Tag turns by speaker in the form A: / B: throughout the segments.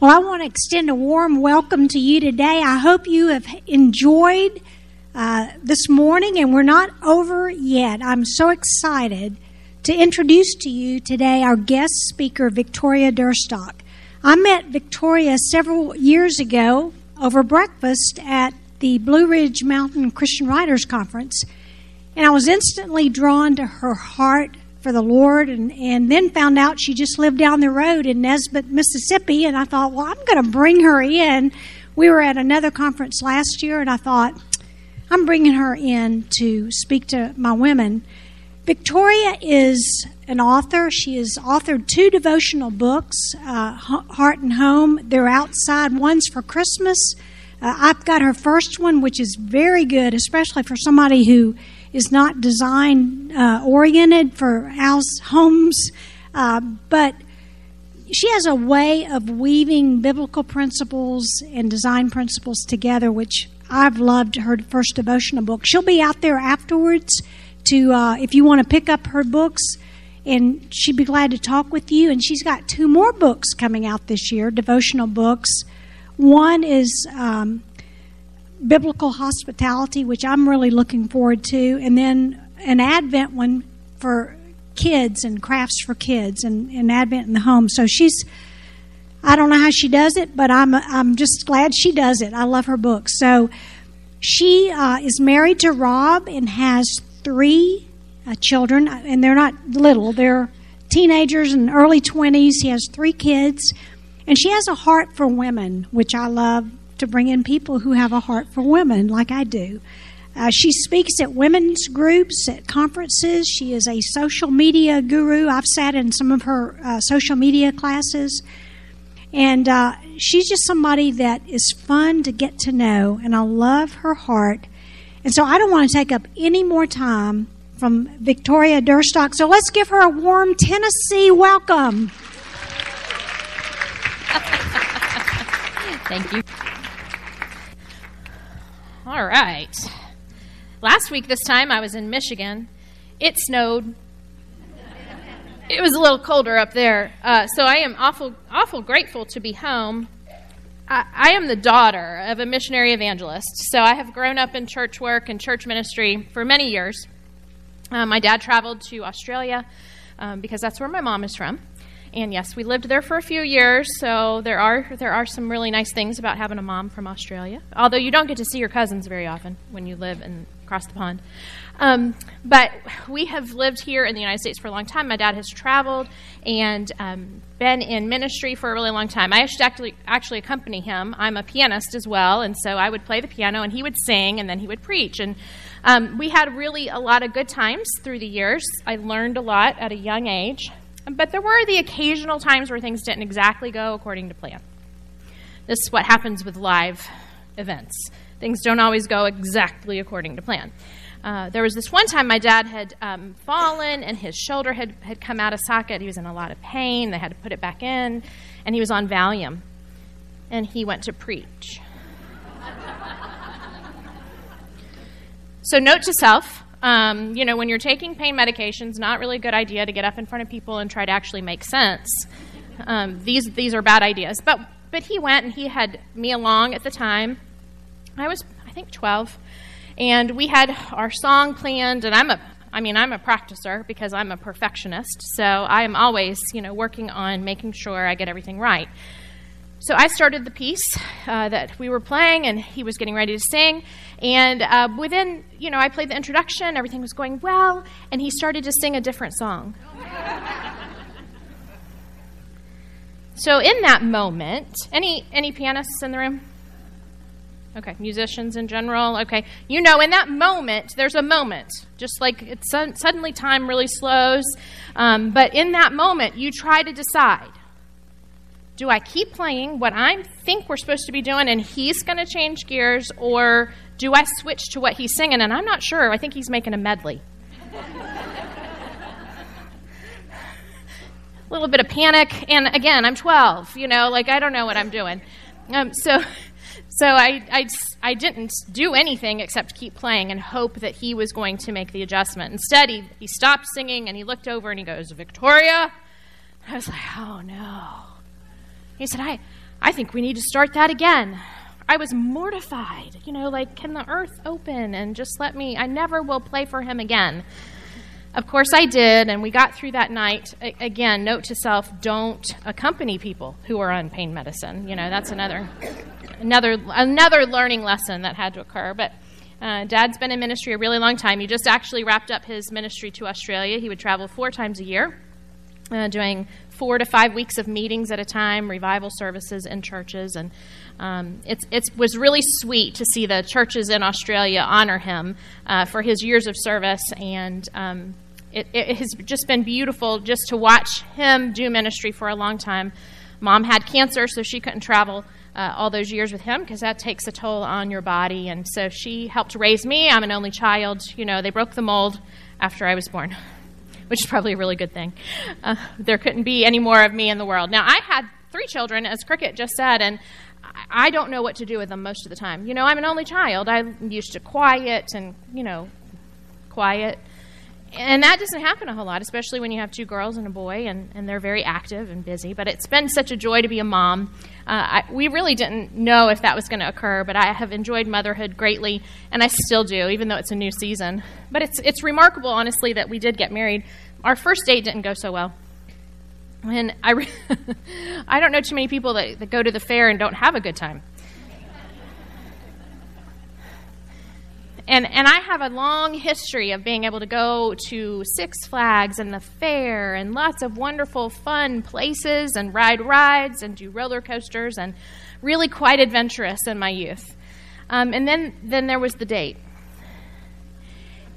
A: Well, I want to extend a warm welcome to you today. I hope you have enjoyed uh, this morning, and we're not over yet. I'm so excited to introduce to you today our guest speaker, Victoria Duerstock. I met Victoria several years ago over breakfast at the Blue Ridge Mountain Christian Writers Conference, and I was instantly drawn to her heart for the Lord, and, and then found out she just lived down the road in Nesbit, Mississippi. And I thought, well, I'm going to bring her in. We were at another conference last year, and I thought, I'm bringing her in to speak to my women. Victoria is an author. She has authored two devotional books, uh, Heart and Home. They're outside. One's for Christmas. Uh, I've got her first one, which is very good, especially for somebody who is not design uh, oriented for house homes, uh, but she has a way of weaving biblical principles and design principles together, which I've loved her first devotional book. She'll be out there afterwards to uh, if you want to pick up her books, and she'd be glad to talk with you. And she's got two more books coming out this year, devotional books. One is um, biblical hospitality, which I'm really looking forward to, and then an Advent one for kids and crafts for kids and, and Advent in the home. So she's, I don't know how she does it, but I'm I'm just glad she does it. I love her books. So she uh, is married to Rob and has three uh, children, and they're not little; they're teenagers and early twenties. He has three kids, and she has a heart for women, which I love to bring in people who have a heart for women, like I do. Uh, she speaks at women's groups, at conferences. She is a social media guru. I've sat in some of her uh, social media classes. And uh, she's just somebody that is fun to get to know, and I love her heart. And so I don't want to take up any more time from Victoria Duerstock. So let's give her a warm Tennessee welcome.
B: Thank you. All right. Last week, this time, I was in Michigan. It snowed. It was a little colder up there. Uh, so I am awful, awful grateful to be home. I, I am the daughter of a missionary evangelist. So I have grown up in church work and church ministry for many years. Uh, my dad traveled to Australia um, because that's where my mom is from. And yes, we lived there for a few years, so there are there are some really nice things about having a mom from Australia. Although you don't get to see your cousins very often when you live in across the pond. Um, but we have lived here in the United States for a long time. My dad has traveled and um, been in ministry for a really long time. I should actually actually accompany him. I'm a pianist as well, and so I would play the piano and he would sing and then he would preach. And um, we had really a lot of good times through the years. I learned a lot at a young age. But there were the occasional times where things didn't exactly go according to plan. This is what happens with live events. Things don't always go exactly according to plan. Uh, there was this one time my dad had um, fallen and his shoulder had, had come out of socket. He was in a lot of pain. They had to put it back in, and he was on Valium. And he went to preach. so, note to self um, you know, when you're taking pain medications, not really a good idea to get up in front of people and try to actually make sense. Um, these these are bad ideas. But but he went and he had me along at the time. I was I think 12, and we had our song planned. And I'm a I mean I'm a practicer because I'm a perfectionist. So I am always you know working on making sure I get everything right. So I started the piece uh, that we were playing, and he was getting ready to sing. And uh, within, you know, I played the introduction, everything was going well, and he started to sing a different song. so in that moment, any any pianists in the room? Okay, musicians in general. Okay, you know, in that moment, there's a moment, just like it's suddenly time really slows. Um, but in that moment, you try to decide do I keep playing what I think we're supposed to be doing and he's going to change gears, or do I switch to what he's singing? And I'm not sure. I think he's making a medley. a little bit of panic, and again, I'm 12. You know, like I don't know what I'm doing. Um, so, so I, I, I didn't do anything except keep playing and hope that he was going to make the adjustment. Instead, he, he stopped singing and he looked over and he goes, Victoria. I was like, oh no. He said, I, I think we need to start that again. I was mortified, you know, like, can the earth open and just let me? I never will play for him again. Of course, I did, and we got through that night. A- again, note to self: don't accompany people who are on pain medicine. You know, that's another, another, another learning lesson that had to occur. But uh, Dad's been in ministry a really long time. He just actually wrapped up his ministry to Australia. He would travel four times a year, uh, doing four to five weeks of meetings at a time, revival services in churches, and um, it was really sweet to see the churches in Australia honor him uh, for his years of service, and um, it, it, has just been beautiful just to watch him do ministry for a long time. Mom had cancer, so she couldn't travel uh, all those years with him because that takes a toll on your body, and so she helped raise me. I'm an only child. You know, they broke the mold after I was born. Which is probably a really good thing. Uh, there couldn't be any more of me in the world. Now, I had three children, as Cricket just said, and I don't know what to do with them most of the time. You know, I'm an only child. I'm used to quiet and, you know, quiet. And that doesn't happen a whole lot, especially when you have two girls and a boy, and, and they're very active and busy. But it's been such a joy to be a mom. Uh, I, we really didn't know if that was going to occur, but I have enjoyed motherhood greatly, and I still do, even though it's a new season. But it's, it's remarkable, honestly, that we did get married. Our first date didn't go so well. And I, re- I don't know too many people that, that go to the fair and don't have a good time. And, and I have a long history of being able to go to Six Flags and the fair and lots of wonderful, fun places and ride rides and do roller coasters and really quite adventurous in my youth. Um, and then, then there was the date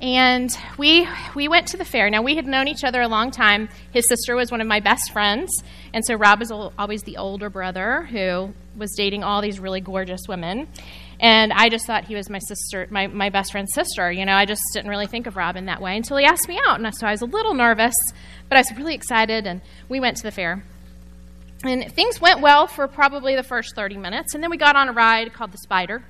B: and we we went to the fair. Now we had known each other a long time. His sister was one of my best friends, and so Rob was always the older brother who was dating all these really gorgeous women. And I just thought he was my sister, my, my best friend's sister. You know, I just didn't really think of Rob in that way until he asked me out. And so I was a little nervous, but I was really excited, and we went to the fair. And things went well for probably the first 30 minutes. And then we got on a ride called the Spider.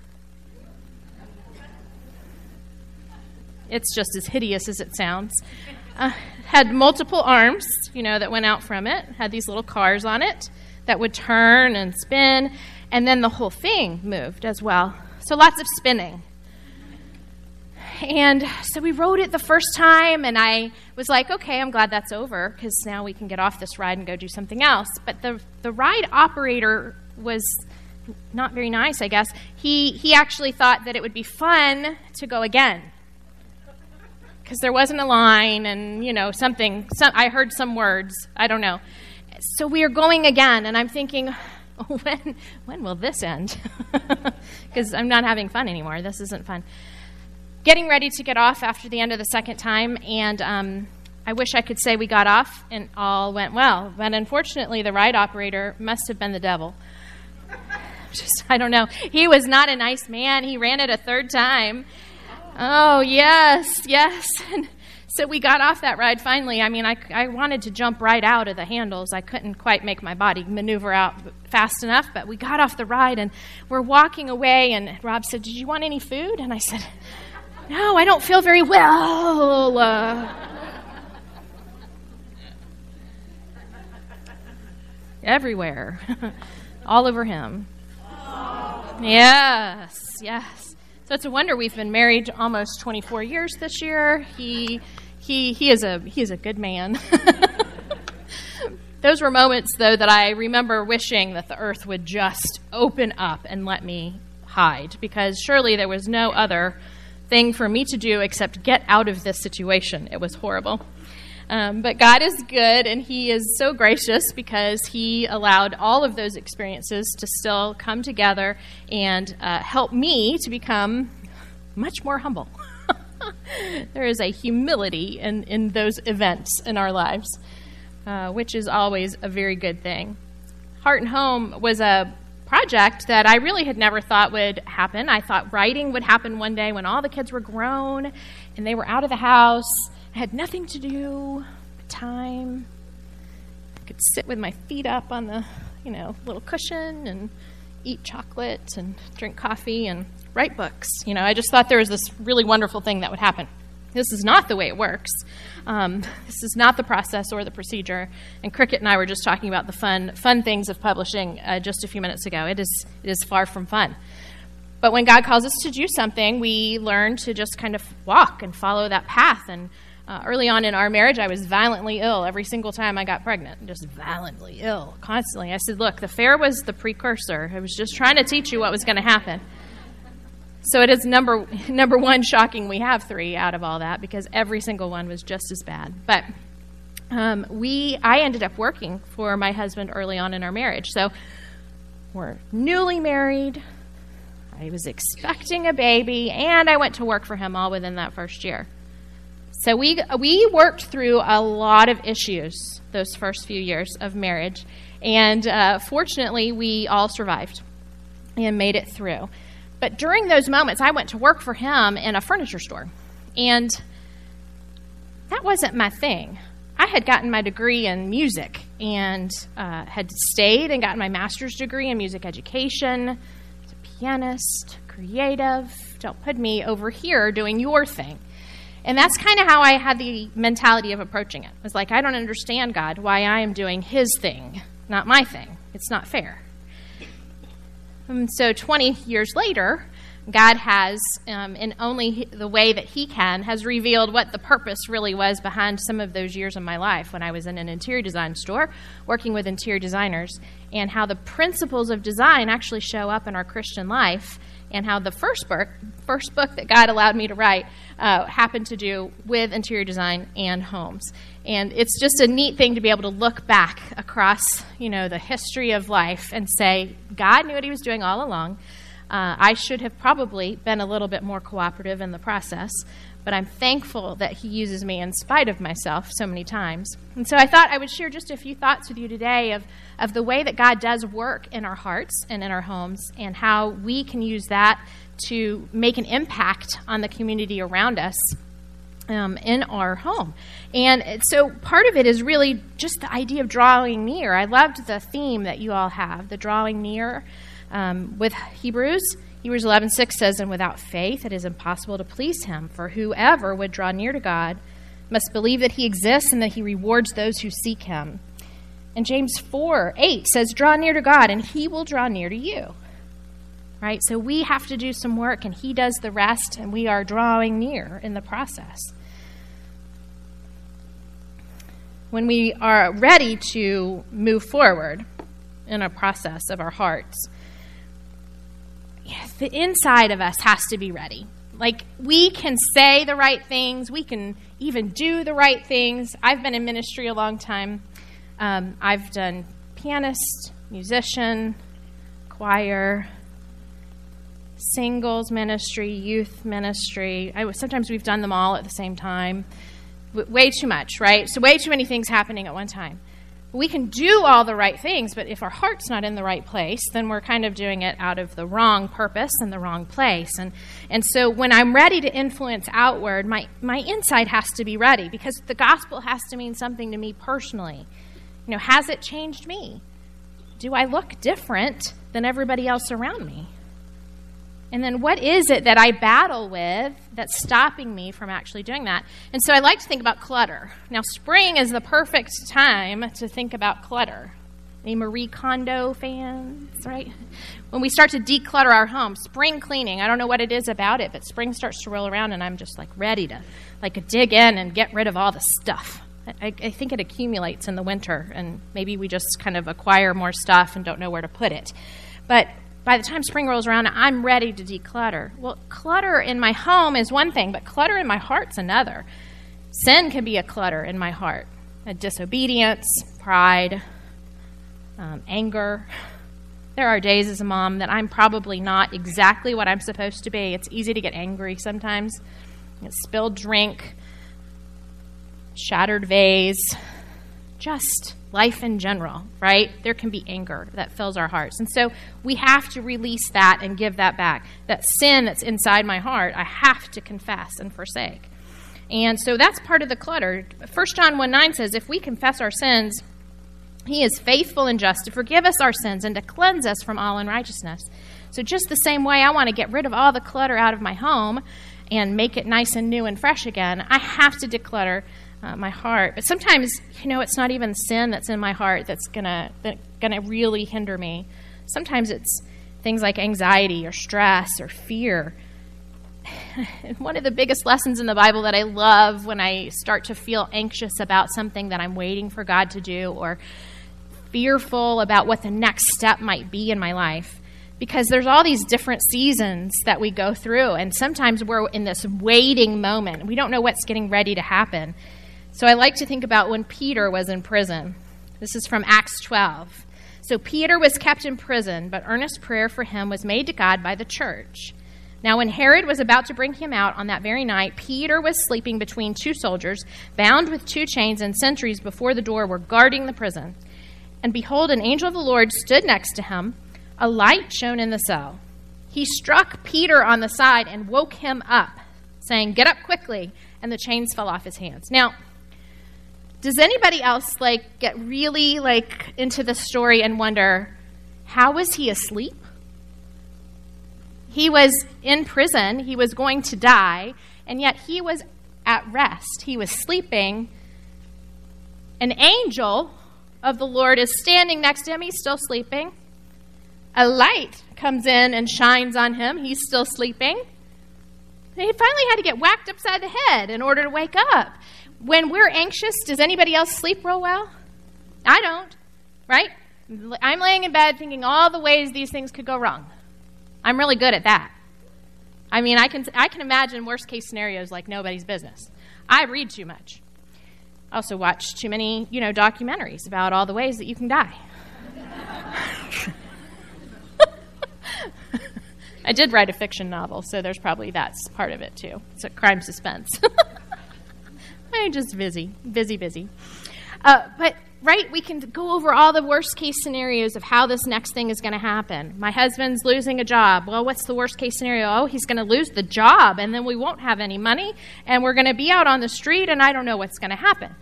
B: It's just as hideous as it sounds. Uh, had multiple arms, you know, that went out from it. Had these little cars on it that would turn and spin, and then the whole thing moved as well. So lots of spinning. And so we rode it the first time, and I was like, okay, I'm glad that's over because now we can get off this ride and go do something else. But the, the ride operator was not very nice, I guess. He, he actually thought that it would be fun to go again because there wasn't a line and, you know, something. Some, I heard some words. I don't know. So we are going again, and I'm thinking, when, when will this end? Because I'm not having fun anymore. This isn't fun. Getting ready to get off after the end of the second time, and um, I wish I could say we got off and all went well. But unfortunately, the ride operator must have been the devil. Just, I don't know. He was not a nice man. He ran it a third time Oh, yes, yes. So we got off that ride finally. I mean, I, I wanted to jump right out of the handles. I couldn't quite make my body maneuver out fast enough, but we got off the ride and we're walking away. And Rob said, Did you want any food? And I said, No, I don't feel very well. Uh, everywhere, all over him. Yes, yes. So it's a wonder we've been married almost 24 years this year. He, he, he, is, a, he is a good man. Those were moments, though, that I remember wishing that the earth would just open up and let me hide, because surely there was no other thing for me to do except get out of this situation. It was horrible. Um, but God is good, and He is so gracious because He allowed all of those experiences to still come together and uh, help me to become much more humble. there is a humility in, in those events in our lives, uh, which is always a very good thing. Heart and Home was a project that I really had never thought would happen. I thought writing would happen one day when all the kids were grown and they were out of the house I had nothing to do, time. I could sit with my feet up on the, you know, little cushion and eat chocolate and drink coffee and write books. You know, I just thought there was this really wonderful thing that would happen. This is not the way it works. Um, this is not the process or the procedure. And Cricket and I were just talking about the fun, fun things of publishing uh, just a few minutes ago. It is, it is far from fun. But when God calls us to do something, we learn to just kind of walk and follow that path. And uh, early on in our marriage, I was violently ill every single time I got pregnant, just violently ill constantly. I said, Look, the fair was the precursor. I was just trying to teach you what was going to happen. So it is number number one shocking we have three out of all that because every single one was just as bad. But um, we I ended up working for my husband early on in our marriage. So we're newly married. I was expecting a baby, and I went to work for him all within that first year. So we we worked through a lot of issues those first few years of marriage, and uh, fortunately, we all survived and made it through. But during those moments, I went to work for him in a furniture store, and that wasn't my thing. I had gotten my degree in music and uh, had stayed and gotten my master's degree in music education A pianist, creative. Don't put me over here doing your thing. And that's kind of how I had the mentality of approaching it. It was like, I don't understand, God, why I am doing His thing, not my thing. It's not fair. And so 20 years later, God has, um, in only the way that He can, has revealed what the purpose really was behind some of those years of my life when I was in an interior design store working with interior designers, and how the principles of design actually show up in our Christian life, and how the first book, first book that God allowed me to write uh, happened to do with interior design and homes. And it's just a neat thing to be able to look back across, you know, the history of life and say, God knew what He was doing all along. Uh, I should have probably been a little bit more cooperative in the process, but I'm thankful that He uses me in spite of myself so many times. And so I thought I would share just a few thoughts with you today of, of the way that God does work in our hearts and in our homes, and how we can use that to make an impact on the community around us um, in our home. And so part of it is really just the idea of drawing near. I loved the theme that you all have, the drawing near. Um, with Hebrews, Hebrews 11:6 says, "And without faith it is impossible to please him, for whoever would draw near to God must believe that he exists and that he rewards those who seek him." And James 4:8 says, "Draw near to God, and he will draw near to you." Right? So we have to do some work, and he does the rest, and we are drawing near in the process. When we are ready to move forward in a process of our hearts, the inside of us has to be ready. Like, we can say the right things, we can even do the right things. I've been in ministry a long time. Um, I've done pianist, musician, choir, singles ministry, youth ministry. I, sometimes we've done them all at the same time. Way too much, right? So, way too many things happening at one time we can do all the right things, but if our heart's not in the right place, then we're kind of doing it out of the wrong purpose and the wrong place. And, and so when I'm ready to influence outward, my, my inside has to be ready because the gospel has to mean something to me personally. You know, has it changed me? Do I look different than everybody else around me? And then what is it that I battle with that's stopping me from actually doing that? And so I like to think about clutter. Now, spring is the perfect time to think about clutter. Any Marie Kondo fans, right? When we start to declutter our home, spring cleaning, I don't know what it is about it, but spring starts to roll around and I'm just like ready to like dig in and get rid of all the stuff. I, I think it accumulates in the winter and maybe we just kind of acquire more stuff and don't know where to put it. But by the time spring rolls around, I'm ready to declutter. Well, clutter in my home is one thing, but clutter in my heart's another. Sin can be a clutter in my heart a disobedience, pride, um, anger. There are days as a mom that I'm probably not exactly what I'm supposed to be. It's easy to get angry sometimes. Spilled drink, shattered vase, just life in general, right? There can be anger that fills our hearts. And so we have to release that and give that back. That sin that's inside my heart, I have to confess and forsake. And so that's part of the clutter. 1 John 1 9 says, If we confess our sins, he is faithful and just to forgive us our sins and to cleanse us from all unrighteousness. So, just the same way, I want to get rid of all the clutter out of my home and make it nice and new and fresh again, I have to declutter uh, my heart. But sometimes, you know, it's not even sin that's in my heart that's gonna that gonna really hinder me. Sometimes it's things like anxiety or stress or fear. One of the biggest lessons in the Bible that I love when I start to feel anxious about something that I'm waiting for God to do or fearful about what the next step might be in my life because there's all these different seasons that we go through and sometimes we're in this waiting moment we don't know what's getting ready to happen so i like to think about when peter was in prison this is from acts 12 so Peter was kept in prison, but earnest prayer for him was made to God by the church. Now, when Herod was about to bring him out on that very night, Peter was sleeping between two soldiers, bound with two chains, and sentries before the door were guarding the prison. And behold, an angel of the Lord stood next to him. A light shone in the cell. He struck Peter on the side and woke him up, saying, Get up quickly. And the chains fell off his hands. Now, does anybody else like get really like into the story and wonder how was he asleep? He was in prison, he was going to die, and yet he was at rest. He was sleeping. An angel of the Lord is standing next to him, he's still sleeping. A light comes in and shines on him, he's still sleeping. He finally had to get whacked upside the head in order to wake up when we're anxious, does anybody else sleep real well? I don't, right? I'm laying in bed thinking all the ways these things could go wrong. I'm really good at that. I mean, I can, I can imagine worst case scenarios like nobody's business. I read too much. I also watch too many, you know, documentaries about all the ways that you can die. I did write a fiction novel, so there's probably that's part of it too. It's a crime suspense. Just busy, busy, busy. Uh, but right, we can go over all the worst case scenarios of how this next thing is going to happen. My husband's losing a job. Well, what's the worst case scenario? Oh, he's going to lose the job, and then we won't have any money, and we're going to be out on the street, and I don't know what's going to happen.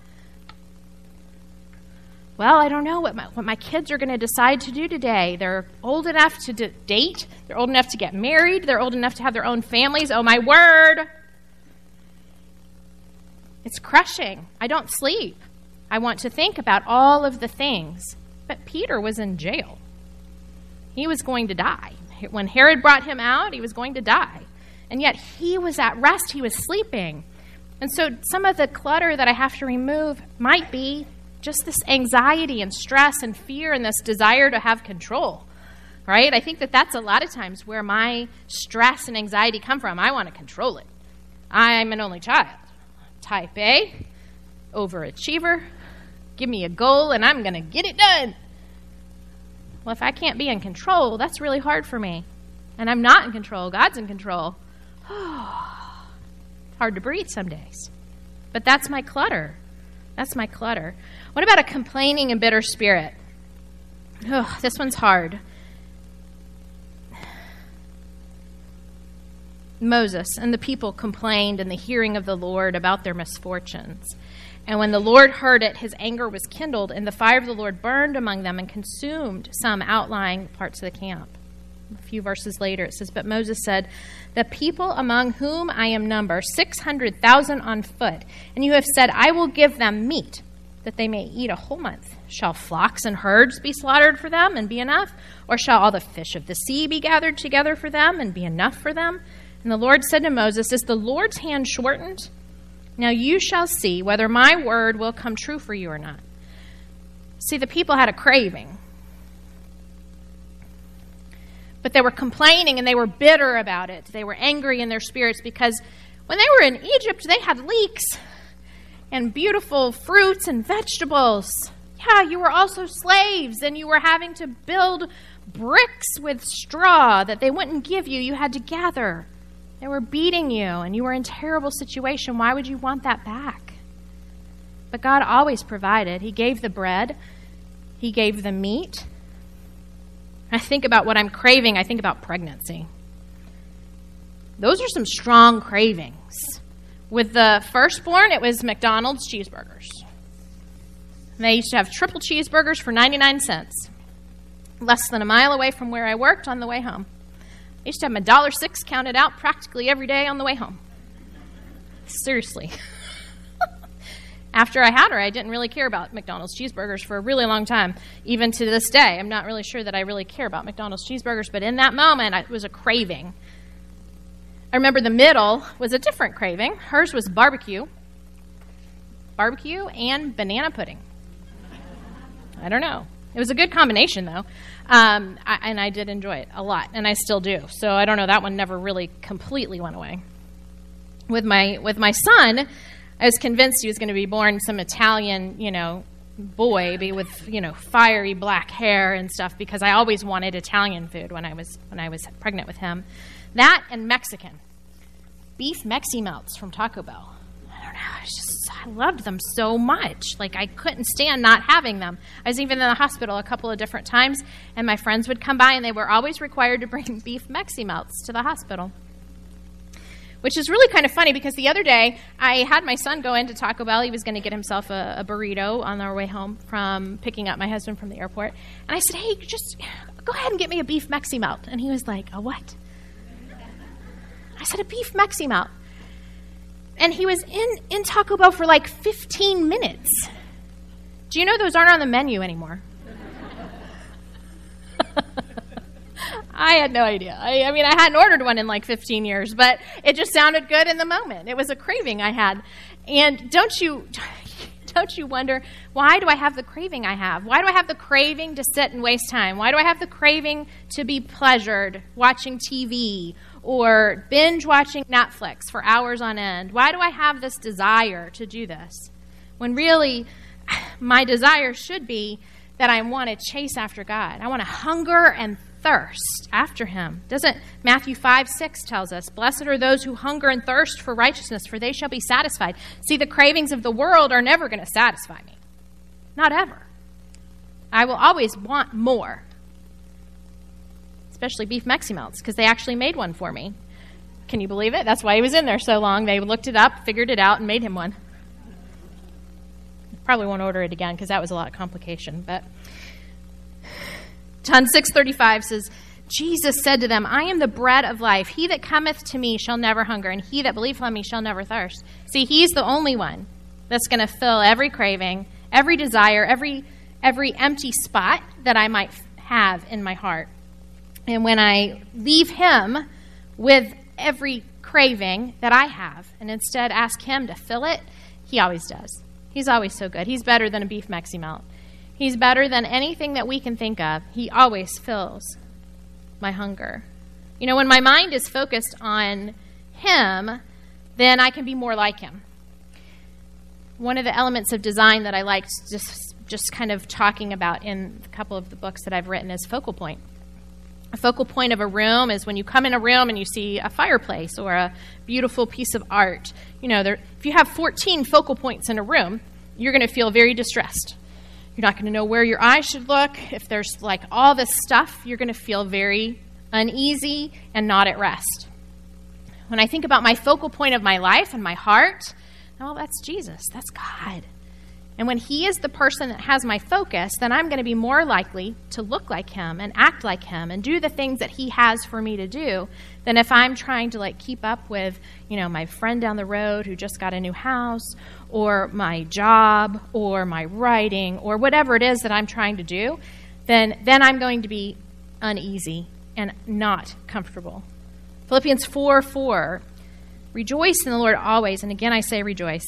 B: Well, I don't know what my, what my kids are going to decide to do today. They're old enough to d- date, they're old enough to get married, they're old enough to have their own families. Oh, my word! It's crushing. I don't sleep. I want to think about all of the things. But Peter was in jail. He was going to die. When Herod brought him out, he was going to die. And yet he was at rest, he was sleeping. And so some of the clutter that I have to remove might be just this anxiety and stress and fear and this desire to have control. Right? I think that that's a lot of times where my stress and anxiety come from. I want to control it. I'm an only child type A, overachiever. Give me a goal and I'm going to get it done. Well, if I can't be in control, that's really hard for me. And I'm not in control. God's in control. hard to breathe some days. But that's my clutter. That's my clutter. What about a complaining and bitter spirit? Oh, this one's hard. Moses and the people complained in the hearing of the Lord about their misfortunes. And when the Lord heard it, his anger was kindled, and the fire of the Lord burned among them and consumed some outlying parts of the camp. A few verses later, it says, But Moses said, The people among whom I am number, 600,000 on foot, and you have said, I will give them meat, that they may eat a whole month. Shall flocks and herds be slaughtered for them and be enough? Or shall all the fish of the sea be gathered together for them and be enough for them? And the Lord said to Moses, Is the Lord's hand shortened? Now you shall see whether my word will come true for you or not. See, the people had a craving. But they were complaining and they were bitter about it. They were angry in their spirits because when they were in Egypt, they had leeks and beautiful fruits and vegetables. Yeah, you were also slaves and you were having to build bricks with straw that they wouldn't give you. You had to gather. They were beating you and you were in terrible situation. Why would you want that back? But God always provided. He gave the bread, He gave the meat. I think about what I'm craving, I think about pregnancy. Those are some strong cravings. With the firstborn, it was McDonald's cheeseburgers. They used to have triple cheeseburgers for 99 cents, less than a mile away from where I worked on the way home. I used to have my dollar six counted out practically every day on the way home. Seriously. After I had her, I didn't really care about McDonald's cheeseburgers for a really long time. Even to this day, I'm not really sure that I really care about McDonald's cheeseburgers, but in that moment, it was a craving. I remember the middle was a different craving. Hers was barbecue, barbecue and banana pudding. I don't know. It was a good combination, though, um, I, and I did enjoy it a lot, and I still do. So I don't know. That one never really completely went away. With my with my son, I was convinced he was going to be born some Italian, you know, boy, be with you know fiery black hair and stuff, because I always wanted Italian food when I was when I was pregnant with him. That and Mexican beef Mexi melts from Taco Bell. I don't know. I just I loved them so much. Like I couldn't stand not having them. I was even in the hospital a couple of different times, and my friends would come by, and they were always required to bring beef Mexi melts to the hospital. Which is really kind of funny because the other day I had my son go into Taco Bell. He was going to get himself a, a burrito on our way home from picking up my husband from the airport. And I said, Hey, just go ahead and get me a beef Mexi melt. And he was like, A what? I said, A beef Mexi melt and he was in, in Taco Bell for like 15 minutes. Do you know those aren't on the menu anymore? I had no idea. I, I, mean, I hadn't ordered one in like 15 years, but it just sounded good in the moment. It was a craving I had. And don't you, don't you wonder, why do I have the craving I have? Why do I have the craving to sit and waste time? Why do I have the craving to be pleasured watching TV or binge watching Netflix for hours on end? Why do I have this desire to do this? When really, my desire should be that I want to chase after God. I want to hunger and thirst after him. Doesn't Matthew 5 6 tells us, Blessed are those who hunger and thirst for righteousness, for they shall be satisfied. See, the cravings of the world are never going to satisfy me. Not ever. I will always want more especially beef Mexi melts, because they actually made one for me. Can you believe it? That's why he was in there so long. They looked it up, figured it out, and made him one. Probably won't order it again because that was a lot of complication. But John six thirty five says, Jesus said to them, I am the bread of life. He that cometh to me shall never hunger, and he that believeth on me shall never thirst. See, he's the only one that's going to fill every craving, every desire, every every empty spot that I might have in my heart. And when I leave Him with every craving that I have and instead ask Him to fill it, He always does. He's always so good. He's better than a beef Mexi melt. He's better than anything that we can think of. He always fills my hunger. You know, when my mind is focused on Him, then I can be more like Him. One of the elements of design that I liked just, just kind of talking about in a couple of the books that I've written is focal point a focal point of a room is when you come in a room and you see a fireplace or a beautiful piece of art. You know, there, if you have 14 focal points in a room, you're going to feel very distressed. You're not going to know where your eyes should look. If there's like all this stuff, you're going to feel very uneasy and not at rest. When I think about my focal point of my life and my heart, well, that's Jesus. That's God. And when He is the person that has my focus, then I'm going to be more likely to look like Him and act like Him and do the things that He has for me to do than if I'm trying to like keep up with, you know, my friend down the road who just got a new house or my job or my writing or whatever it is that I'm trying to do. Then, then I'm going to be uneasy and not comfortable. Philippians 4 4 Rejoice in the Lord always. And again, I say rejoice.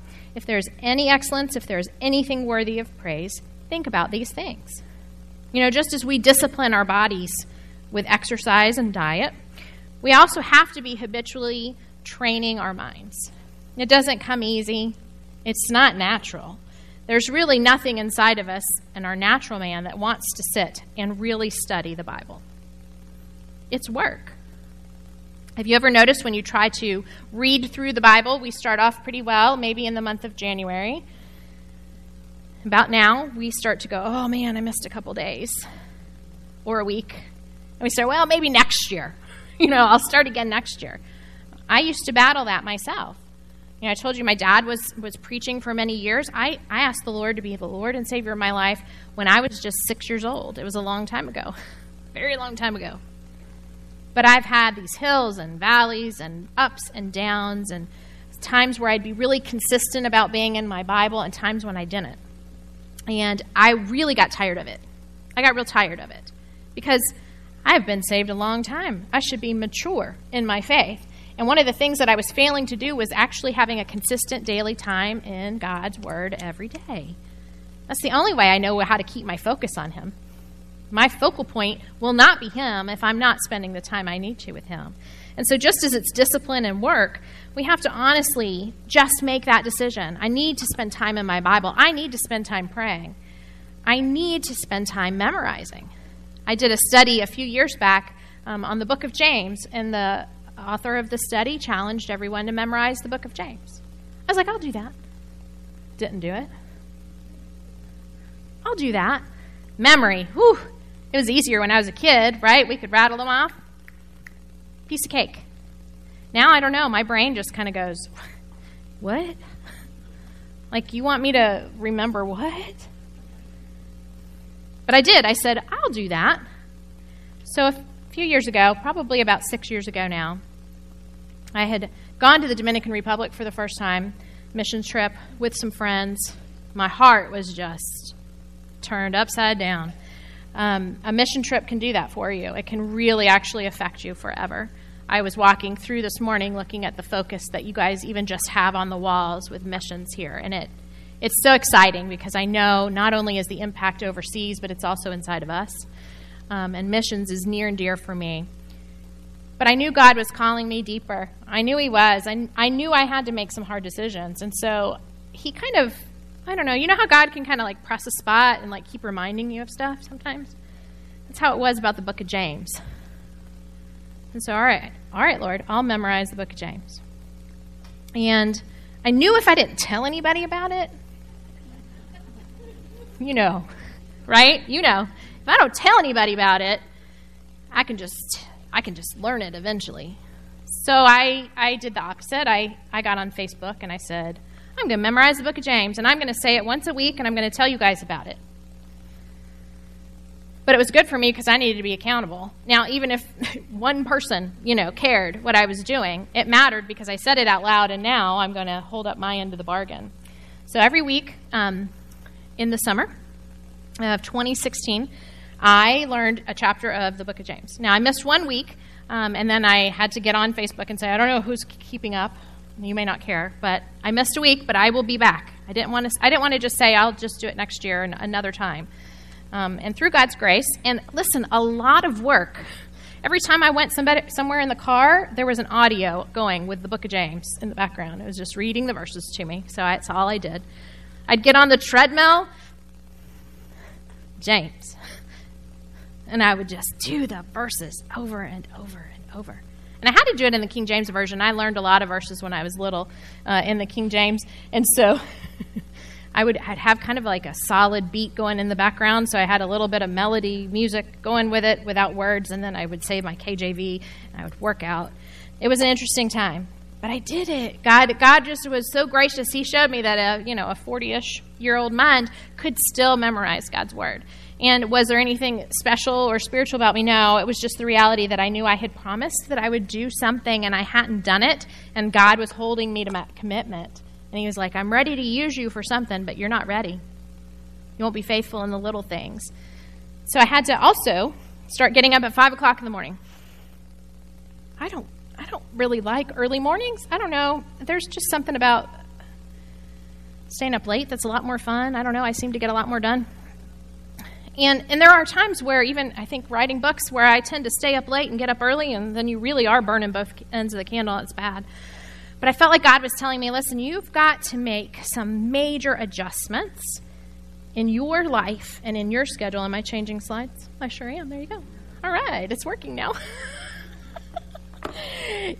B: if there's any excellence, if there's anything worthy of praise, think about these things. You know, just as we discipline our bodies with exercise and diet, we also have to be habitually training our minds. It doesn't come easy, it's not natural. There's really nothing inside of us and our natural man that wants to sit and really study the Bible. It's work. Have you ever noticed when you try to read through the Bible, we start off pretty well, maybe in the month of January, About now, we start to go, oh man, I missed a couple days or a week. And we start, well, maybe next year. You know, I'll start again next year. I used to battle that myself. You know, I told you my dad was, was preaching for many years. I, I asked the Lord to be the Lord and Savior of my life when I was just six years old. It was a long time ago, very long time ago. But I've had these hills and valleys and ups and downs and times where I'd be really consistent about being in my Bible and times when I didn't. And I really got tired of it. I got real tired of it because I've been saved a long time. I should be mature in my faith. And one of the things that I was failing to do was actually having a consistent daily time in God's Word every day. That's the only way I know how to keep my focus on Him. My focal point will not be Him if I'm not spending the time I need to with Him. And so, just as it's discipline and work, we have to honestly just make that decision. I need to spend time in my Bible. I need to spend time praying. I need to spend time memorizing. I did a study a few years back um, on the book of James, and the author of the study challenged everyone to memorize the book of James. I was like, I'll do that. Didn't do it. I'll do that. Memory. Whew. It was easier when I was a kid, right? We could rattle them off. Piece of cake. Now I don't know. My brain just kind of goes, What? Like, you want me to remember what? But I did. I said, I'll do that. So a few years ago, probably about six years ago now, I had gone to the Dominican Republic for the first time, mission trip with some friends. My heart was just turned upside down. Um, a mission trip can do that for you, it can really actually affect you forever. I was walking through this morning looking at the focus that you guys even just have on the walls with missions here. And it, it's so exciting because I know not only is the impact overseas, but it's also inside of us. Um, and missions is near and dear for me. But I knew God was calling me deeper. I knew He was. I, I knew I had to make some hard decisions. And so He kind of, I don't know, you know how God can kind of like press a spot and like keep reminding you of stuff sometimes? That's how it was about the book of James. And so, all right, all right, Lord, I'll memorize the book of James. And I knew if I didn't tell anybody about it, you know, right? You know, if I don't tell anybody about it, I can just I can just learn it eventually. So I I did the opposite. I I got on Facebook and I said, I'm going to memorize the book of James and I'm going to say it once a week and I'm going to tell you guys about it. But it was good for me because I needed to be accountable. Now, even if one person, you know, cared what I was doing, it mattered because I said it out loud, and now I'm going to hold up my end of the bargain. So every week um, in the summer of 2016, I learned a chapter of the book of James. Now, I missed one week, um, and then I had to get on Facebook and say, I don't know who's keeping up. You may not care, but I missed a week, but I will be back. I didn't want to. I didn't want to just say I'll just do it next year and another time um, and through God's grace. And listen, a lot of work. Every time I went somebody, somewhere in the car, there was an audio going with the book of James in the background. It was just reading the verses to me. So that's all I did. I'd get on the treadmill, James. And I would just do the verses over and over and over. And I had to do it in the King James Version. I learned a lot of verses when I was little uh, in the King James. And so I would I'd have kind of like a solid beat going in the background, so I had a little bit of melody music going with it without words, and then I would say my KJV and I would work out. It was an interesting time, but I did it. God, God just was so gracious. He showed me that a you know a forty-ish year old mind could still memorize God's word. And was there anything special or spiritual about me? No, it was just the reality that I knew I had promised that I would do something and I hadn't done it, and God was holding me to my commitment. And he was like, I'm ready to use you for something, but you're not ready. You won't be faithful in the little things. So I had to also start getting up at five o'clock in the morning. I don't I don't really like early mornings. I don't know. There's just something about staying up late that's a lot more fun. I don't know. I seem to get a lot more done. And and there are times where even I think writing books where I tend to stay up late and get up early and then you really are burning both ends of the candle. It's bad. But I felt like God was telling me, listen, you've got to make some major adjustments in your life and in your schedule. Am I changing slides? I sure am. There you go. All right, it's working now.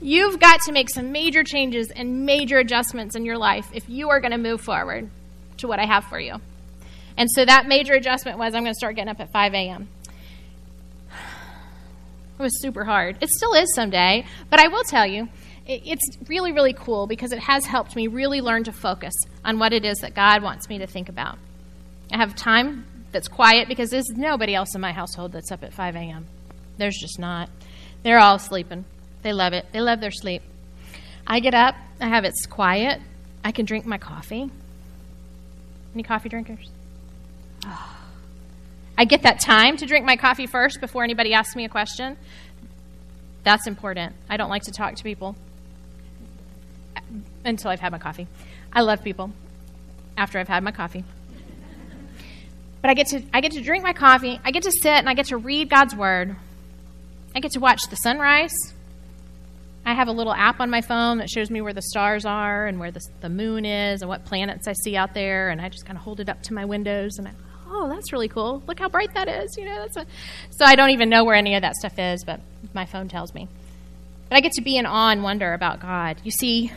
B: You've got to make some major changes and major adjustments in your life if you are going to move forward to what I have for you. And so that major adjustment was I'm going to start getting up at 5 a.m. It was super hard. It still is someday, but I will tell you, it's really, really cool because it has helped me really learn to focus on what it is that God wants me to think about. I have time that's quiet because there's nobody else in my household that's up at 5 a.m. There's just not. They're all sleeping. They love it. They love their sleep. I get up, I have it's quiet, I can drink my coffee. Any coffee drinkers? I get that time to drink my coffee first before anybody asks me a question. That's important. I don't like to talk to people until I've had my coffee. I love people after I've had my coffee. But I get to I get to drink my coffee, I get to sit and I get to read God's word. I get to watch the sunrise. I have a little app on my phone that shows me where the stars are and where the, the moon is and what planets I see out there. And I just kind of hold it up to my windows and I, oh, that's really cool. Look how bright that is. You know, that's a, so I don't even know where any of that stuff is, but my phone tells me. But I get to be in awe and wonder about God. You see,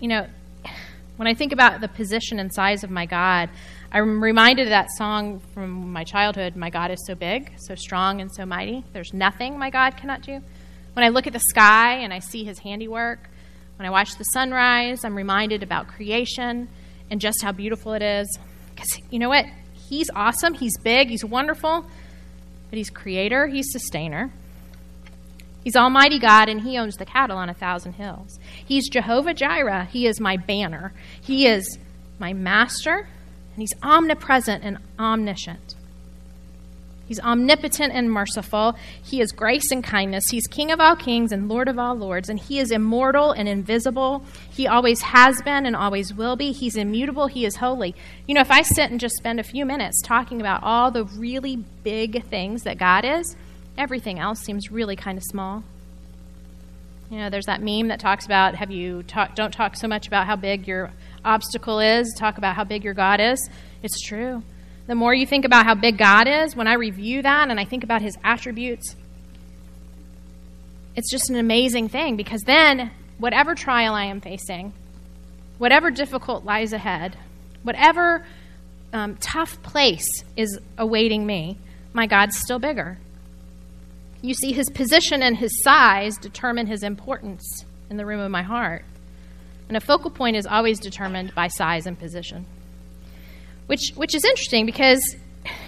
B: you know, when I think about the position and size of my God, I'm reminded of that song from my childhood My God is so big, so strong, and so mighty. There's nothing my God cannot do. When I look at the sky and I see his handiwork, when I watch the sunrise, I'm reminded about creation and just how beautiful it is. Because you know what? He's awesome, he's big, he's wonderful, but he's creator, he's sustainer. He's Almighty God, and He owns the cattle on a thousand hills. He's Jehovah Jireh. He is my banner. He is my master, and He's omnipresent and omniscient. He's omnipotent and merciful. He is grace and kindness. He's King of all kings and Lord of all lords. And He is immortal and invisible. He always has been and always will be. He's immutable. He is holy. You know, if I sit and just spend a few minutes talking about all the really big things that God is, everything else seems really kind of small. You know, there's that meme that talks about have you talk, don't talk so much about how big your obstacle is, talk about how big your God is. It's true. The more you think about how big God is, when I review that and I think about his attributes, it's just an amazing thing because then whatever trial I am facing, whatever difficult lies ahead, whatever um, tough place is awaiting me, my God's still bigger. You see, his position and his size determine his importance in the room of my heart. And a focal point is always determined by size and position. Which, which is interesting because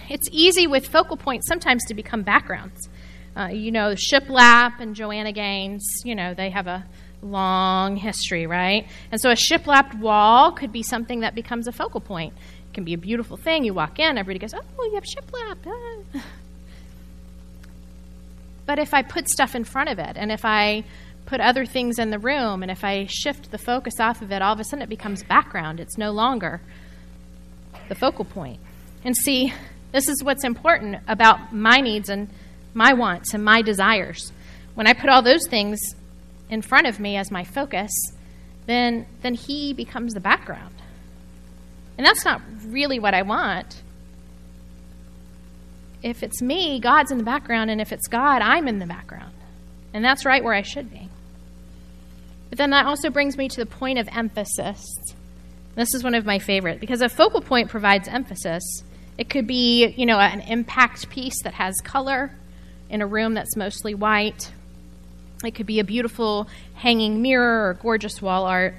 B: it's easy with focal points sometimes to become backgrounds. Uh, you know, Shiplap and Joanna Gaines, you know, they have a long history, right? And so a shiplapped wall could be something that becomes a focal point. It can be a beautiful thing. You walk in, everybody goes, oh, you have shiplap. Ah. But if I put stuff in front of it, and if I put other things in the room, and if I shift the focus off of it, all of a sudden it becomes background. It's no longer the focal point. And see, this is what's important about my needs and my wants and my desires. When I put all those things in front of me as my focus, then, then he becomes the background. And that's not really what I want if it's me, God's in the background, and if it's God, I'm in the background. And that's right where I should be. But then that also brings me to the point of emphasis. This is one of my favorite because a focal point provides emphasis. It could be, you know, an impact piece that has color in a room that's mostly white. It could be a beautiful hanging mirror or gorgeous wall art.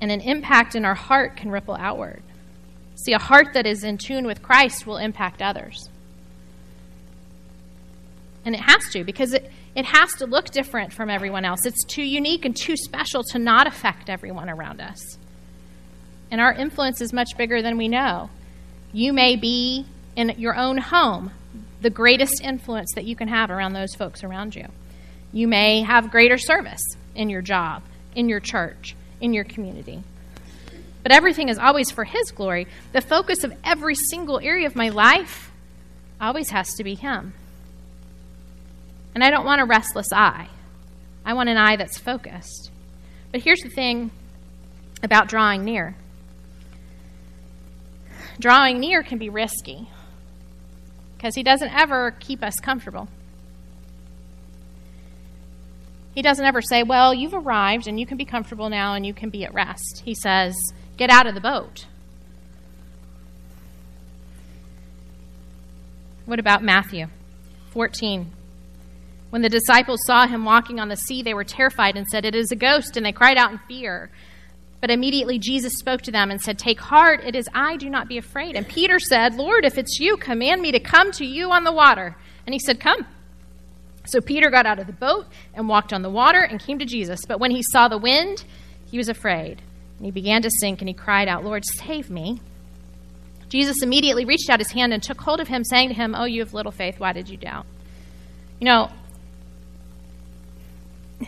B: And an impact in our heart can ripple outward. See, a heart that is in tune with Christ will impact others. And it has to, because it, it has to look different from everyone else. It's too unique and too special to not affect everyone around us. And our influence is much bigger than we know. You may be in your own home the greatest influence that you can have around those folks around you. You may have greater service in your job, in your church, in your community. But everything is always for His glory. The focus of every single area of my life always has to be Him. And I don't want a restless eye. I want an eye that's focused. But here's the thing about drawing near drawing near can be risky because He doesn't ever keep us comfortable. He doesn't ever say, Well, you've arrived and you can be comfortable now and you can be at rest. He says, Get out of the boat. What about Matthew 14? When the disciples saw him walking on the sea, they were terrified and said, It is a ghost, and they cried out in fear. But immediately Jesus spoke to them and said, Take heart, it is I, do not be afraid. And Peter said, Lord, if it's you, command me to come to you on the water. And he said, Come. So Peter got out of the boat and walked on the water and came to Jesus. But when he saw the wind, he was afraid. And he began to sink and he cried out, Lord, save me. Jesus immediately reached out his hand and took hold of him, saying to him, Oh, you have little faith, why did you doubt? You know,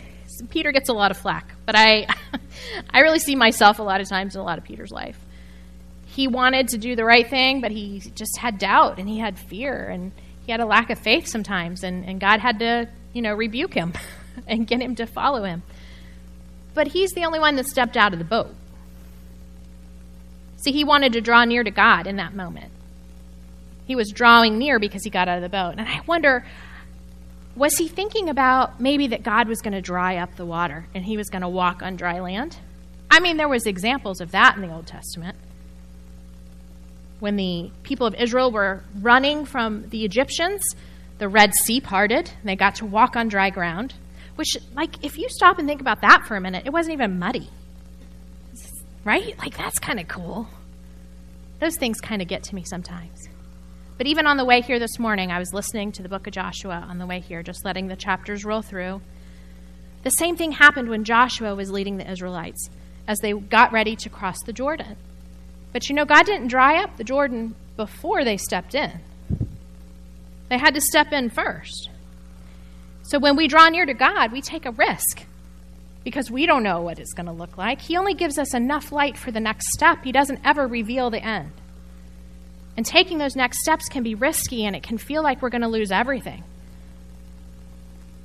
B: Peter gets a lot of flack, but I, I really see myself a lot of times in a lot of Peter's life. He wanted to do the right thing, but he just had doubt and he had fear and he had a lack of faith sometimes, and, and God had to, you know, rebuke him and get him to follow him. But he's the only one that stepped out of the boat. See, he wanted to draw near to God in that moment. He was drawing near because he got out of the boat. And I wonder, was he thinking about maybe that God was going to dry up the water and he was going to walk on dry land? I mean, there was examples of that in the Old Testament when the people of Israel were running from the Egyptians, the Red Sea parted, and they got to walk on dry ground. Which, like, if you stop and think about that for a minute, it wasn't even muddy. Right? Like, that's kind of cool. Those things kind of get to me sometimes. But even on the way here this morning, I was listening to the book of Joshua on the way here, just letting the chapters roll through. The same thing happened when Joshua was leading the Israelites as they got ready to cross the Jordan. But you know, God didn't dry up the Jordan before they stepped in, they had to step in first. So when we draw near to God, we take a risk because we don't know what it's going to look like. He only gives us enough light for the next step, He doesn't ever reveal the end. And taking those next steps can be risky and it can feel like we're going to lose everything.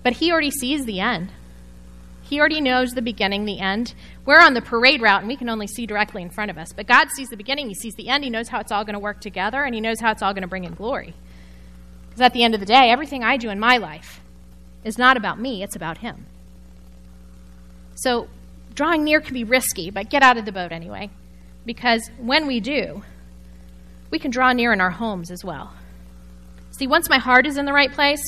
B: But He already sees the end. He already knows the beginning, the end. We're on the parade route and we can only see directly in front of us. But God sees the beginning, He sees the end, He knows how it's all going to work together, and He knows how it's all going to bring in glory. Because at the end of the day, everything I do in my life is not about me, it's about Him. So drawing near can be risky, but get out of the boat anyway. Because when we do, we can draw near in our homes as well. See, once my heart is in the right place,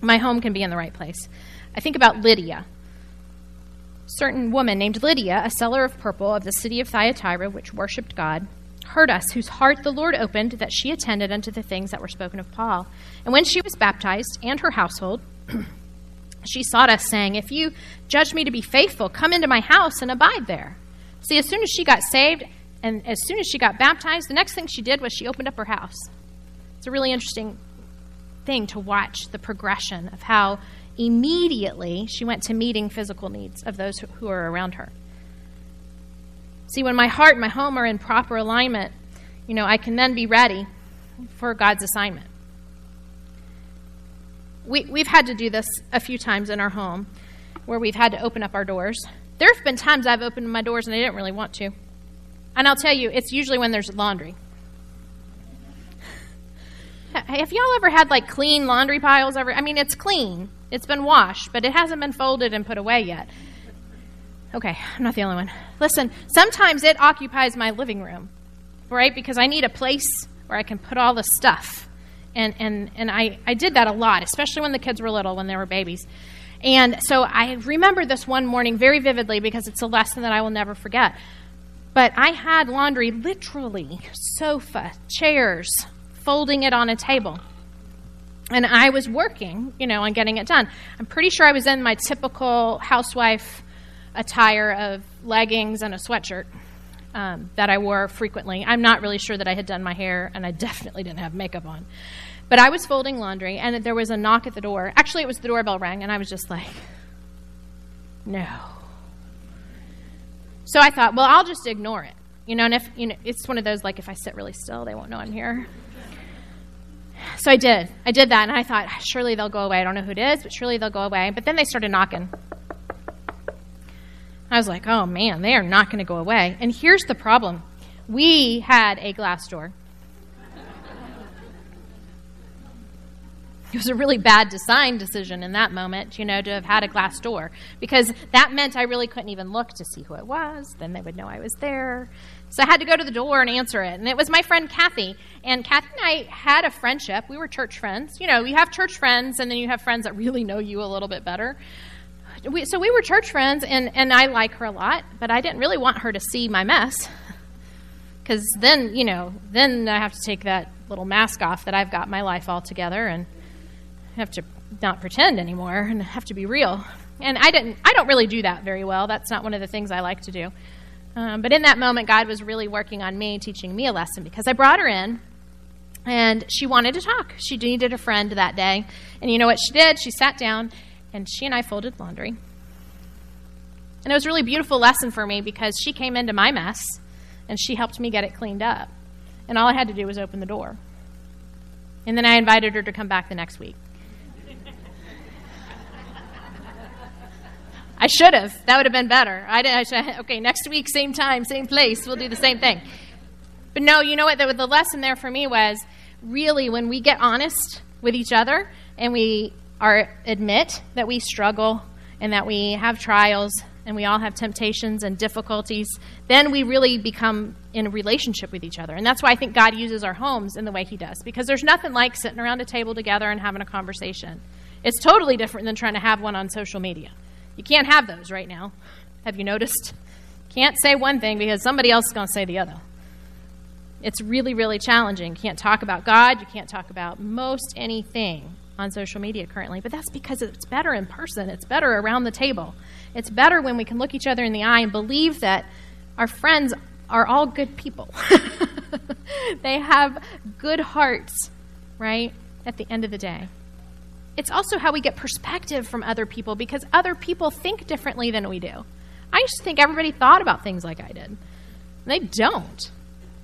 B: my home can be in the right place. I think about Lydia certain woman named Lydia, a seller of purple of the city of Thyatira, which worshipped God, heard us, whose heart the Lord opened, that she attended unto the things that were spoken of Paul. And when she was baptized, and her household, she sought us, saying, If you judge me to be faithful, come into my house and abide there. See, as soon as she got saved, and as soon as she got baptized, the next thing she did was she opened up her house. It's a really interesting thing to watch the progression of how immediately she went to meeting physical needs of those who are around her. See, when my heart and my home are in proper alignment, you know, I can then be ready for God's assignment. We, we've had to do this a few times in our home where we've had to open up our doors. There have been times I've opened my doors and I didn't really want to. And I'll tell you, it's usually when there's laundry. Have y'all ever had like clean laundry piles ever? I mean, it's clean, it's been washed, but it hasn't been folded and put away yet. Okay, I'm not the only one. Listen, sometimes it occupies my living room, right? Because I need a place where I can put all the stuff. And, and, and I, I did that a lot, especially when the kids were little, when they were babies. And so I remember this one morning very vividly because it's a lesson that I will never forget. But I had laundry literally sofa, chairs, folding it on a table and I was working, you know, on getting it done. I'm pretty sure I was in my typical housewife attire of leggings and a sweatshirt um, that I wore frequently. I'm not really sure that I had done my hair, and I definitely didn't have makeup on. But I was folding laundry, and there was a knock at the door. Actually, it was the doorbell rang, and I was just like, no. So I thought, well, I'll just ignore it. You know, and if, you know, it's one of those, like, if I sit really still, they won't know I'm here. So I did. I did that, and I thought, surely they'll go away. I don't know who it is, but surely they'll go away. But then they started knocking. I was like, oh man, they are not going to go away. And here's the problem we had a glass door. It was a really bad design decision in that moment, you know, to have had a glass door because that meant I really couldn't even look to see who it was. Then they would know I was there. So I had to go to the door and answer it. And it was my friend Kathy. And Kathy and I had a friendship. We were church friends. You know, you have church friends, and then you have friends that really know you a little bit better. We, so we were church friends, and, and I like her a lot, but I didn't really want her to see my mess. Because then, you know, then I have to take that little mask off that I've got my life all together and have to not pretend anymore and have to be real. And I didn't. I don't really do that very well. That's not one of the things I like to do. Um, but in that moment, God was really working on me, teaching me a lesson because I brought her in and she wanted to talk. She needed a friend that day. And you know what she did? She sat down and she and I folded laundry. And it was a really beautiful lesson for me because she came into my mess and she helped me get it cleaned up. And all I had to do was open the door. And then I invited her to come back the next week. I should have. That would have been better. I, did, I should, okay, next week, same time, same place, we'll do the same thing. But no, you know what? The, the lesson there for me was really when we get honest with each other and we are admit that we struggle and that we have trials and we all have temptations and difficulties, then we really become in a relationship with each other. And that's why I think God uses our homes in the way He does, because there's nothing like sitting around a table together and having a conversation. It's totally different than trying to have one on social media. You can't have those right now. Have you noticed? Can't say one thing because somebody else is going to say the other. It's really, really challenging. Can't talk about God. You can't talk about most anything on social media currently. But that's because it's better in person, it's better around the table. It's better when we can look each other in the eye and believe that our friends are all good people. they have good hearts, right? At the end of the day it's also how we get perspective from other people because other people think differently than we do. I used to think everybody thought about things like I did. They don't.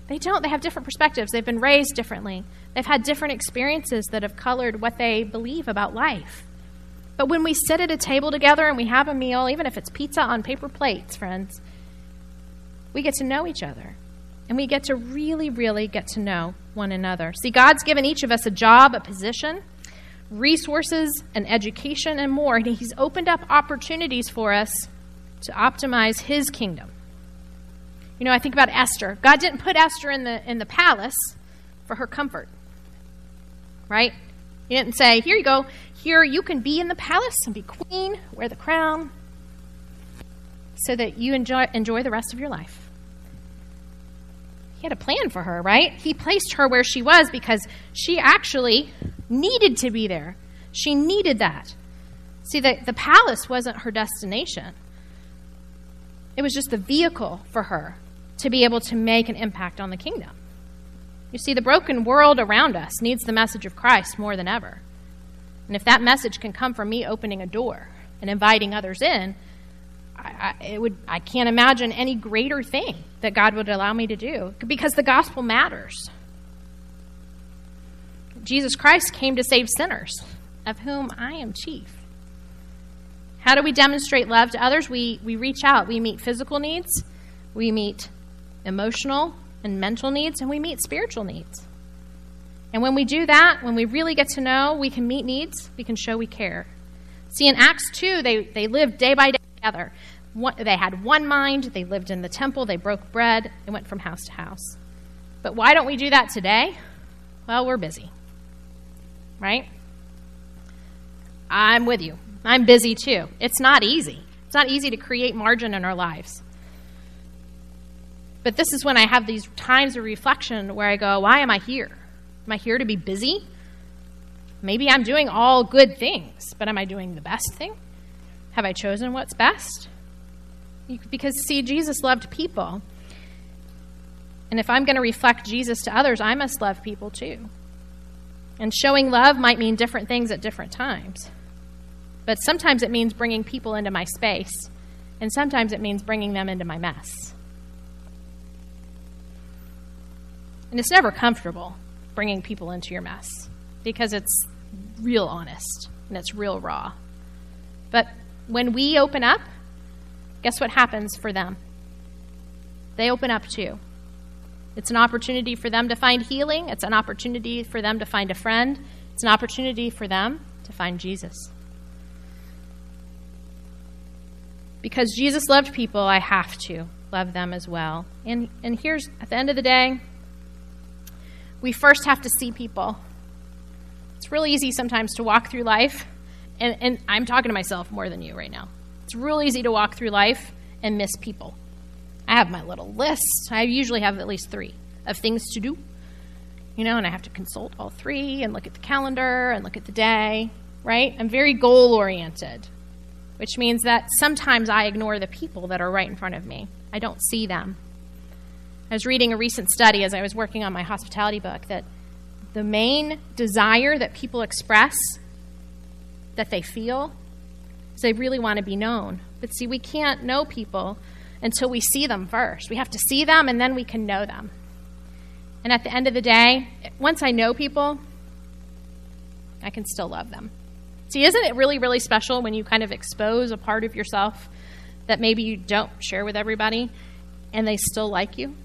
B: They don't. They have different perspectives. They've been raised differently. They've had different experiences that have colored what they believe about life. But when we sit at a table together and we have a meal, even if it's pizza on paper plates, friends, we get to know each other. And we get to really, really get to know one another. See, God's given each of us a job, a position resources and education and more. And He's opened up opportunities for us to optimize His kingdom. You know, I think about Esther. God didn't put Esther in the, in the palace for her comfort, right? He didn't say, Here you go. Here you can be in the palace and be queen, wear the crown, so that you enjoy, enjoy the rest of your life. He had a plan for her, right? He placed her where she was because she actually needed to be there. She needed that. See, the, the palace wasn't her destination, it was just the vehicle for her to be able to make an impact on the kingdom. You see, the broken world around us needs the message of Christ more than ever. And if that message can come from me opening a door and inviting others in, I, would, I can't imagine any greater thing that God would allow me to do because the gospel matters. Jesus Christ came to save sinners, of whom I am chief. How do we demonstrate love to others? We, we reach out. We meet physical needs, we meet emotional and mental needs, and we meet spiritual needs. And when we do that, when we really get to know, we can meet needs, we can show we care. See, in Acts 2, they, they lived day by day together. One, they had one mind, they lived in the temple, they broke bread, they went from house to house. But why don't we do that today? Well, we're busy right? I'm with you. I'm busy too. It's not easy. It's not easy to create margin in our lives. But this is when I have these times of reflection where I go, why am I here? Am I here to be busy? Maybe I'm doing all good things, but am I doing the best thing? Have I chosen what's best? Because, see, Jesus loved people. And if I'm going to reflect Jesus to others, I must love people too. And showing love might mean different things at different times. But sometimes it means bringing people into my space, and sometimes it means bringing them into my mess. And it's never comfortable bringing people into your mess because it's real honest and it's real raw. But when we open up, guess what happens for them? They open up too. It's an opportunity for them to find healing, it's an opportunity for them to find a friend, It's an opportunity for them to find Jesus. Because Jesus loved people, I have to love them as well. And, and here's, at the end of the day, we first have to see people. It's really easy sometimes to walk through life, and, and I'm talking to myself more than you right now. It's real easy to walk through life and miss people. I have my little list. I usually have at least three of things to do you know, and I have to consult all three and look at the calendar and look at the day, right? I'm very goal oriented, which means that sometimes I ignore the people that are right in front of me. I don't see them. I was reading a recent study as I was working on my hospitality book that the main desire that people express that they feel is they really want to be known. But see, we can't know people until we see them first. We have to see them and then we can know them. And at the end of the day, once I know people, I can still love them. See, isn't it really, really special when you kind of expose a part of yourself that maybe you don't share with everybody and they still like you?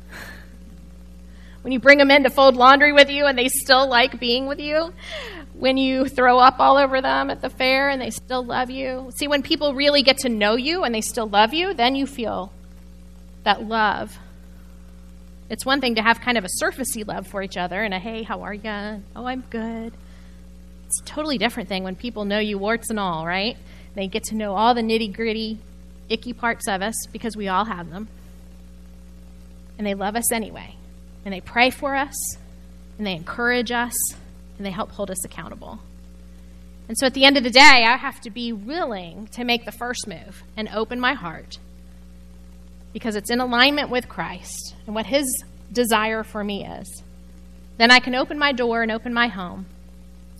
B: When you bring them in to fold laundry with you and they still like being with you? When you throw up all over them at the fair and they still love you? See, when people really get to know you and they still love you, then you feel that love it's one thing to have kind of a surfacey love for each other and a hey, how are you? Oh, I'm good. It's a totally different thing when people know you warts and all, right? They get to know all the nitty gritty, icky parts of us because we all have them. And they love us anyway. And they pray for us, and they encourage us, and they help hold us accountable. And so at the end of the day, I have to be willing to make the first move and open my heart because it's in alignment with Christ and what His desire for me is, then I can open my door and open my home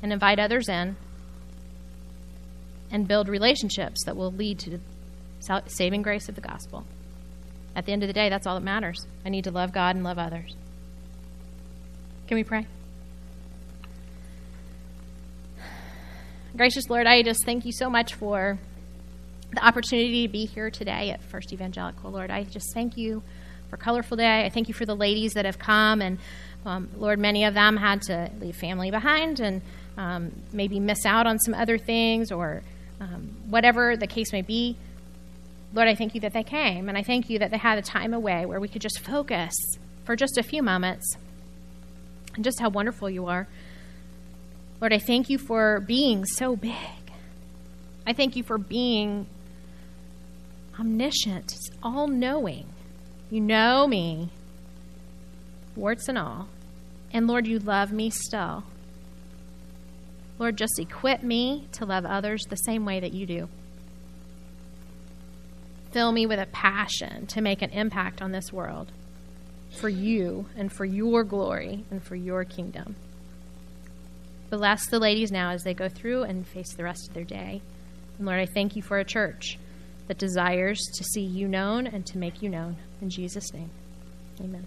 B: and invite others in and build relationships that will lead to the saving grace of the gospel. At the end of the day, that's all that matters. I need to love God and love others. Can we pray? Gracious Lord, I just thank you so much for the opportunity to be here today at First Evangelical. Lord, I just thank you for Colorful Day. I thank you for the ladies that have come, and um, Lord, many of them had to leave family behind and um, maybe miss out on some other things or um, whatever the case may be. Lord, I thank you that they came, and I thank you that they had a time away where we could just focus for just a few moments and just how wonderful you are. Lord, I thank you for being so big. I thank you for being omniscient, it's all knowing. You know me, warts and all. And Lord, you love me still. Lord, just equip me to love others the same way that you do. Fill me with a passion to make an impact on this world for you and for your glory and for your kingdom. Bless the ladies now as they go through and face the rest of their day. And Lord, I thank you for a church that desires to see you known and to make you known. In Jesus' name, amen.